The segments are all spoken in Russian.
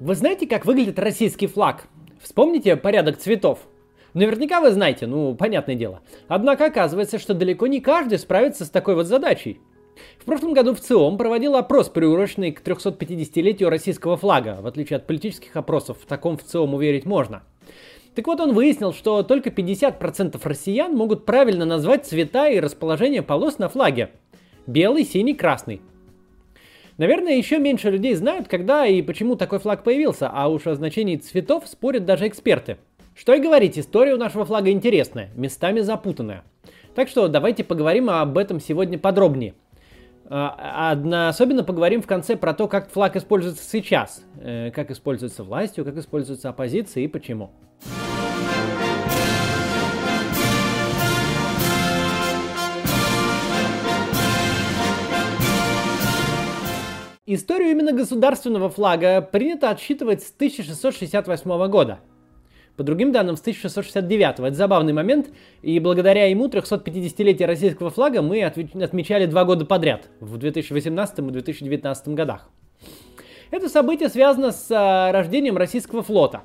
Вы знаете, как выглядит российский флаг? Вспомните порядок цветов. Наверняка вы знаете, ну, понятное дело. Однако оказывается, что далеко не каждый справится с такой вот задачей. В прошлом году в ЦИОМ проводил опрос, приуроченный к 350-летию российского флага. В отличие от политических опросов, в таком в ЦИОМ уверить можно. Так вот, он выяснил, что только 50% россиян могут правильно назвать цвета и расположение полос на флаге. Белый, синий, красный. Наверное, еще меньше людей знают, когда и почему такой флаг появился, а уж о значении цветов спорят даже эксперты. Что и говорить, история у нашего флага интересная, местами запутанная. Так что давайте поговорим об этом сегодня подробнее. А, особенно поговорим в конце про то, как флаг используется сейчас, э, как используется властью, как используется оппозицией и почему. Историю именно государственного флага принято отсчитывать с 1668 года. По другим данным, с 1669. Это забавный момент, и благодаря ему 350-летие российского флага мы отмечали два года подряд, в 2018 и 2019 годах. Это событие связано с а, рождением российского флота.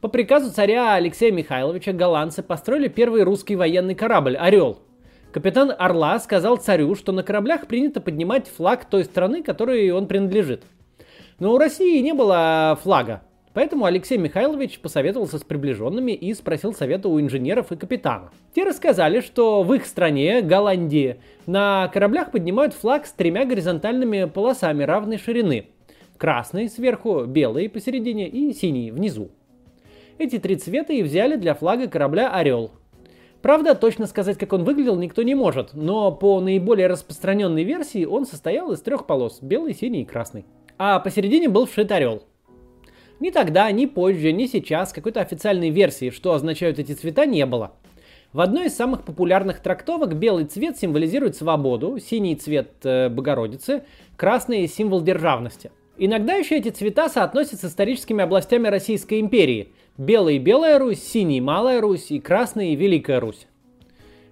По приказу царя Алексея Михайловича голландцы построили первый русский военный корабль «Орел», Капитан Орла сказал царю, что на кораблях принято поднимать флаг той страны, которой он принадлежит. Но у России не было флага, поэтому Алексей Михайлович посоветовался с приближенными и спросил совета у инженеров и капитана. Те рассказали, что в их стране, Голландии, на кораблях поднимают флаг с тремя горизонтальными полосами равной ширины. Красный сверху, белый посередине и синий внизу. Эти три цвета и взяли для флага корабля «Орел», Правда, точно сказать, как он выглядел, никто не может, но по наиболее распространенной версии он состоял из трех полос – белый, синий и красный. А посередине был вшит орел. Ни тогда, ни позже, ни сейчас какой-то официальной версии, что означают эти цвета, не было. В одной из самых популярных трактовок белый цвет символизирует свободу, синий цвет э, Богородицы, красный – символ державности. Иногда еще эти цвета соотносятся с историческими областями Российской империи – Белый – Белая Русь, синий – Малая Русь и красный – Великая Русь.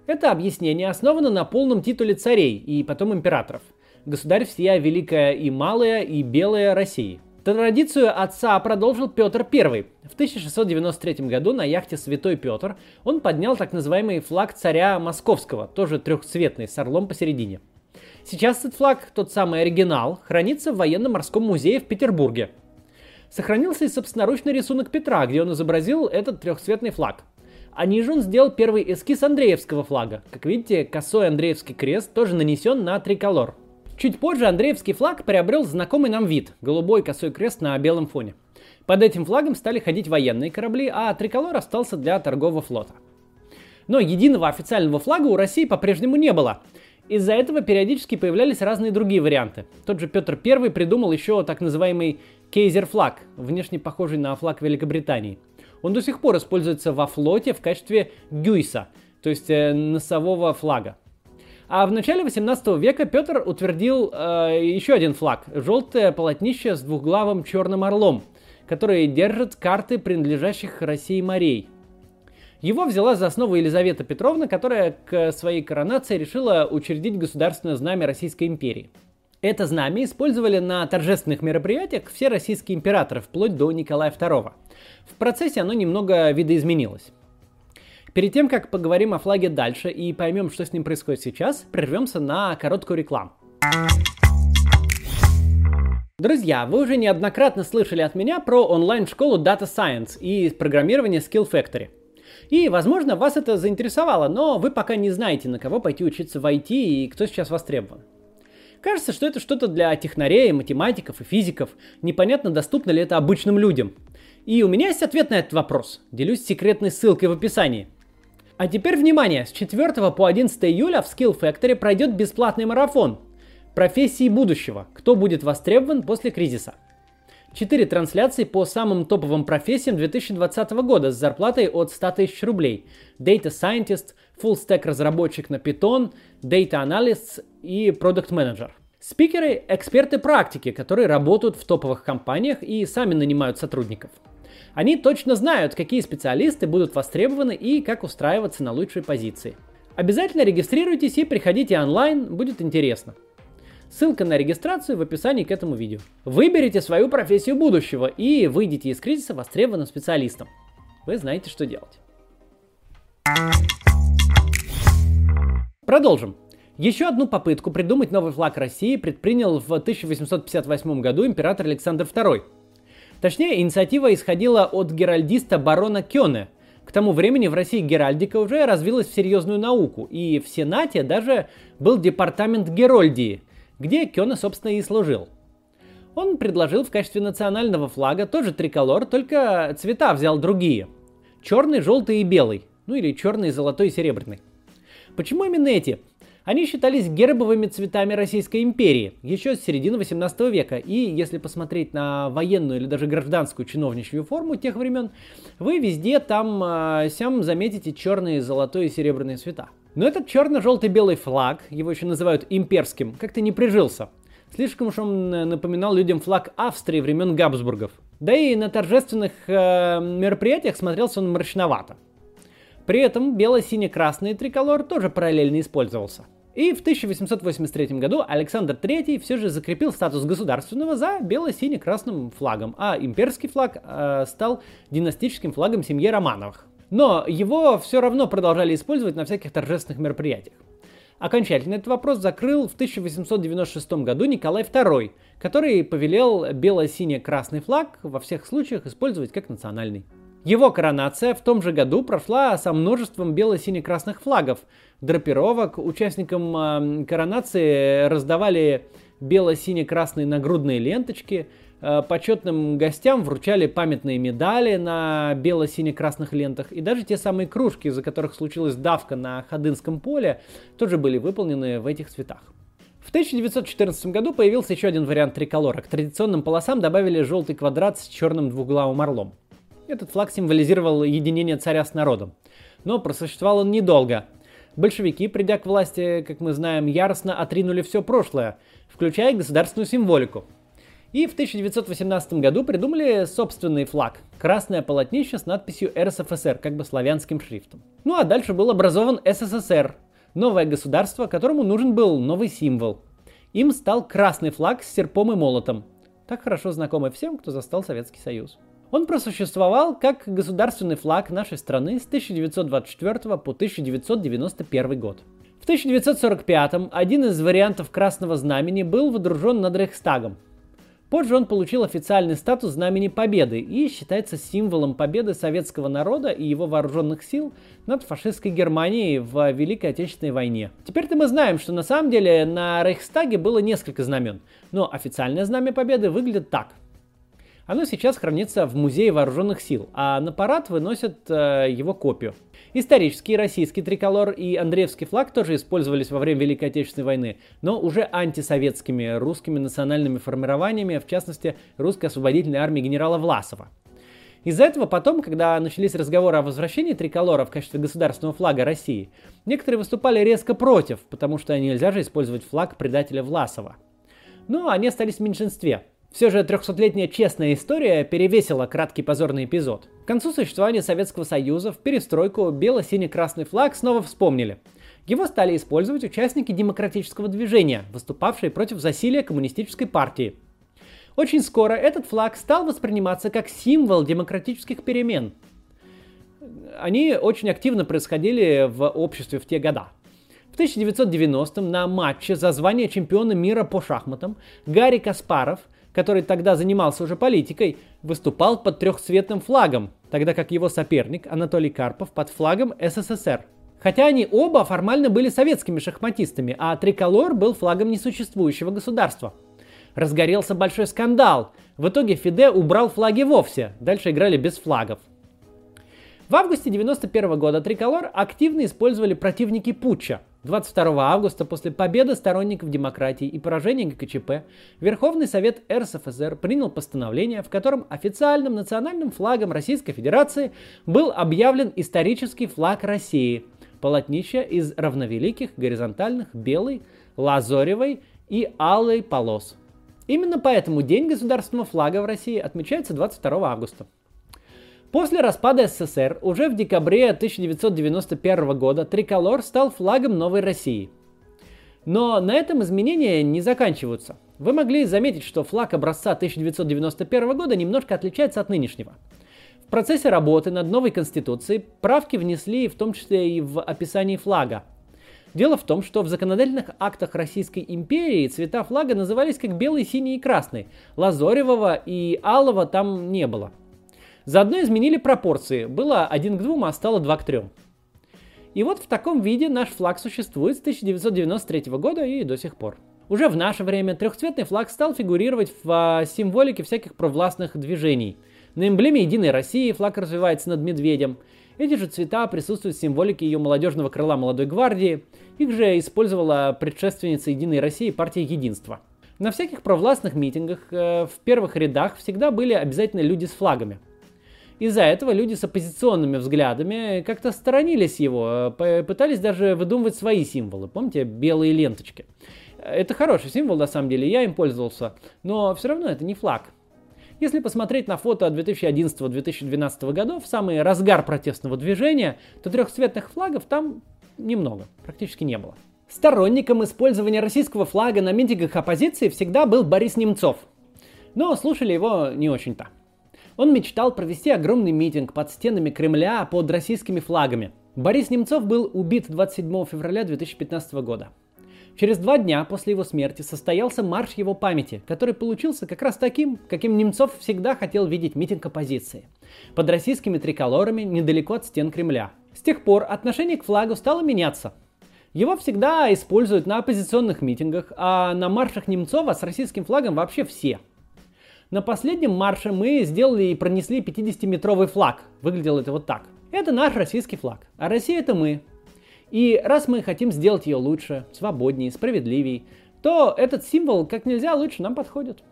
Это объяснение основано на полном титуле царей и потом императоров. Государь всея Великая и Малая и Белая России. Традицию отца продолжил Петр I. В 1693 году на яхте «Святой Петр» он поднял так называемый флаг царя Московского, тоже трехцветный, с орлом посередине. Сейчас этот флаг, тот самый оригинал, хранится в военно-морском музее в Петербурге – Сохранился и собственноручный рисунок Петра, где он изобразил этот трехцветный флаг. А ниже он сделал первый эскиз Андреевского флага. Как видите, косой Андреевский крест тоже нанесен на триколор. Чуть позже Андреевский флаг приобрел знакомый нам вид – голубой косой крест на белом фоне. Под этим флагом стали ходить военные корабли, а триколор остался для торгового флота. Но единого официального флага у России по-прежнему не было. Из-за этого периодически появлялись разные другие варианты. Тот же Петр I придумал еще так называемый Кейзер флаг, внешне похожий на флаг Великобритании. Он до сих пор используется во флоте в качестве гюйса, то есть э, носового флага. А в начале 18 века Петр утвердил э, еще один флаг – желтое полотнище с двухглавым черным орлом, который держит карты принадлежащих России морей. Его взяла за основу Елизавета Петровна, которая к своей коронации решила учредить государственное знамя Российской империи – это знамя использовали на торжественных мероприятиях все российские императоры, вплоть до Николая II. В процессе оно немного видоизменилось. Перед тем, как поговорим о флаге дальше и поймем, что с ним происходит сейчас, прервемся на короткую рекламу. Друзья, вы уже неоднократно слышали от меня про онлайн-школу Data Science и программирование Skill Factory. И, возможно, вас это заинтересовало, но вы пока не знаете, на кого пойти учиться в IT и кто сейчас востребован. Кажется, что это что-то для технарей, математиков и физиков. Непонятно, доступно ли это обычным людям. И у меня есть ответ на этот вопрос. Делюсь секретной ссылкой в описании. А теперь внимание, с 4 по 11 июля в Skill Factory пройдет бесплатный марафон. Профессии будущего. Кто будет востребован после кризиса. Четыре трансляции по самым топовым профессиям 2020 года с зарплатой от 100 тысяч рублей. Data Scientist, Full Stack разработчик на Python, Data Analyst и Product Manager. Спикеры – эксперты практики, которые работают в топовых компаниях и сами нанимают сотрудников. Они точно знают, какие специалисты будут востребованы и как устраиваться на лучшие позиции. Обязательно регистрируйтесь и приходите онлайн, будет интересно. Ссылка на регистрацию в описании к этому видео. Выберите свою профессию будущего и выйдите из кризиса востребованным специалистом. Вы знаете, что делать. Продолжим. Еще одну попытку придумать новый флаг России предпринял в 1858 году император Александр II. Точнее, инициатива исходила от геральдиста барона Кёне. К тому времени в России геральдика уже развилась в серьезную науку, и в Сенате даже был департамент Герольдии, где Кёне, собственно, и служил. Он предложил в качестве национального флага тоже триколор, только цвета взял другие. Черный, желтый и белый. Ну или черный, золотой и серебряный. Почему именно эти? Они считались гербовыми цветами Российской империи еще с середины 18 века. И если посмотреть на военную или даже гражданскую чиновничью форму тех времен, вы везде там э, сям заметите черные, золотой и серебряные цвета. Но этот черно-желтый-белый флаг, его еще называют имперским, как-то не прижился. Слишком уж он напоминал людям флаг Австрии времен Габсбургов. Да и на торжественных э, мероприятиях смотрелся он мрачновато. При этом бело-сине-красный триколор тоже параллельно использовался. И в 1883 году Александр III все же закрепил статус государственного за бело-сине-красным флагом, а имперский флаг э, стал династическим флагом семьи Романовых. Но его все равно продолжали использовать на всяких торжественных мероприятиях. Окончательно этот вопрос закрыл в 1896 году Николай II, который повелел бело-сине-красный флаг во всех случаях использовать как национальный. Его коронация в том же году прошла со множеством бело-сине-красных флагов, драпировок. Участникам э, коронации раздавали бело-сине-красные нагрудные ленточки. Э, почетным гостям вручали памятные медали на бело-сине-красных лентах. И даже те самые кружки, из-за которых случилась давка на Ходынском поле, тоже были выполнены в этих цветах. В 1914 году появился еще один вариант триколора. К традиционным полосам добавили желтый квадрат с черным двуглавым орлом. Этот флаг символизировал единение царя с народом. Но просуществовал он недолго. Большевики, придя к власти, как мы знаем, яростно отринули все прошлое, включая государственную символику. И в 1918 году придумали собственный флаг – красное полотнище с надписью РСФСР, как бы славянским шрифтом. Ну а дальше был образован СССР, новое государство, которому нужен был новый символ. Им стал красный флаг с серпом и молотом, так хорошо знакомый всем, кто застал Советский Союз. Он просуществовал как государственный флаг нашей страны с 1924 по 1991 год. В 1945 один из вариантов Красного Знамени был водружен над Рейхстагом. Позже он получил официальный статус Знамени Победы и считается символом победы советского народа и его вооруженных сил над фашистской Германией в Великой Отечественной войне. Теперь-то мы знаем, что на самом деле на Рейхстаге было несколько знамен, но официальное Знамя Победы выглядит так – оно сейчас хранится в Музее вооруженных сил, а на парад выносят э, его копию. Исторический российский триколор и Андреевский флаг тоже использовались во время Великой Отечественной войны, но уже антисоветскими русскими национальными формированиями, в частности, русской освободительной армии генерала Власова. Из-за этого потом, когда начались разговоры о возвращении триколора в качестве государственного флага России, некоторые выступали резко против, потому что нельзя же использовать флаг предателя Власова. Но они остались в меньшинстве – все же 300-летняя честная история перевесила краткий позорный эпизод. К концу существования Советского Союза в перестройку бело-синий-красный флаг снова вспомнили. Его стали использовать участники демократического движения, выступавшие против засилия коммунистической партии. Очень скоро этот флаг стал восприниматься как символ демократических перемен. Они очень активно происходили в обществе в те года. В 1990-м на матче за звание чемпиона мира по шахматам Гарри Каспаров – который тогда занимался уже политикой, выступал под трехцветным флагом, тогда как его соперник Анатолий Карпов под флагом СССР. Хотя они оба формально были советскими шахматистами, а триколор был флагом несуществующего государства. Разгорелся большой скандал. В итоге Фиде убрал флаги вовсе, дальше играли без флагов. В августе 1991 года триколор активно использовали противники путча – 22 августа после победы сторонников демократии и поражения ГКЧП Верховный Совет РСФСР принял постановление, в котором официальным национальным флагом Российской Федерации был объявлен исторический флаг России – полотнище из равновеликих горизонтальных белой, лазоревой и алой полос. Именно поэтому День государственного флага в России отмечается 22 августа. После распада СССР уже в декабре 1991 года триколор стал флагом новой России. Но на этом изменения не заканчиваются. Вы могли заметить, что флаг образца 1991 года немножко отличается от нынешнего. В процессе работы над новой конституцией правки внесли в том числе и в описании флага. Дело в том, что в законодательных актах Российской империи цвета флага назывались как белый, синий и красный. Лазоревого и алого там не было. Заодно изменили пропорции. Было 1 к 2, а стало 2 к 3. И вот в таком виде наш флаг существует с 1993 года и до сих пор. Уже в наше время трехцветный флаг стал фигурировать в а, символике всяких провластных движений. На эмблеме Единой России флаг развивается над медведем. Эти же цвета присутствуют в символике ее молодежного крыла Молодой Гвардии. Их же использовала предшественница Единой России партия Единства. На всяких провластных митингах э, в первых рядах всегда были обязательно люди с флагами – из-за этого люди с оппозиционными взглядами как-то сторонились его, пытались даже выдумывать свои символы. Помните, белые ленточки? Это хороший символ, на самом деле, я им пользовался, но все равно это не флаг. Если посмотреть на фото 2011-2012 годов, самый разгар протестного движения, то трехцветных флагов там немного, практически не было. Сторонником использования российского флага на митингах оппозиции всегда был Борис Немцов. Но слушали его не очень-то. Он мечтал провести огромный митинг под стенами Кремля под российскими флагами. Борис Немцов был убит 27 февраля 2015 года. Через два дня после его смерти состоялся марш его памяти, который получился как раз таким, каким Немцов всегда хотел видеть митинг оппозиции. Под российскими триколорами недалеко от стен Кремля. С тех пор отношение к флагу стало меняться. Его всегда используют на оппозиционных митингах, а на маршах Немцова с российским флагом вообще все – на последнем марше мы сделали и пронесли 50-метровый флаг. Выглядело это вот так. Это наш российский флаг, а Россия это мы. И раз мы хотим сделать ее лучше, свободнее, справедливее, то этот символ как нельзя лучше нам подходит.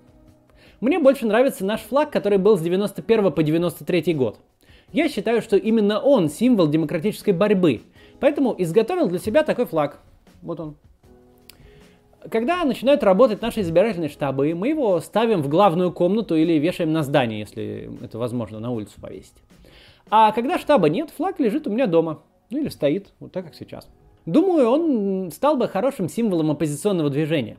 Мне больше нравится наш флаг, который был с 91 по 93 год. Я считаю, что именно он символ демократической борьбы, поэтому изготовил для себя такой флаг. Вот он. Когда начинают работать наши избирательные штабы, мы его ставим в главную комнату или вешаем на здание, если это возможно, на улицу повесить. А когда штаба нет, флаг лежит у меня дома. Ну или стоит, вот так как сейчас. Думаю, он стал бы хорошим символом оппозиционного движения.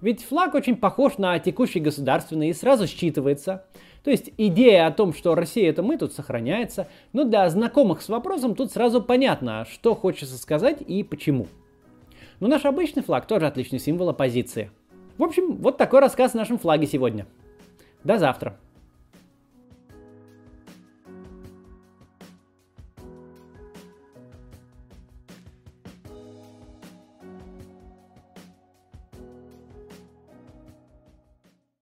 Ведь флаг очень похож на текущий государственный и сразу считывается. То есть идея о том, что Россия это мы, тут сохраняется. Но для знакомых с вопросом тут сразу понятно, что хочется сказать и почему. Но наш обычный флаг тоже отличный символ оппозиции. В общем, вот такой рассказ о нашем флаге сегодня. До завтра.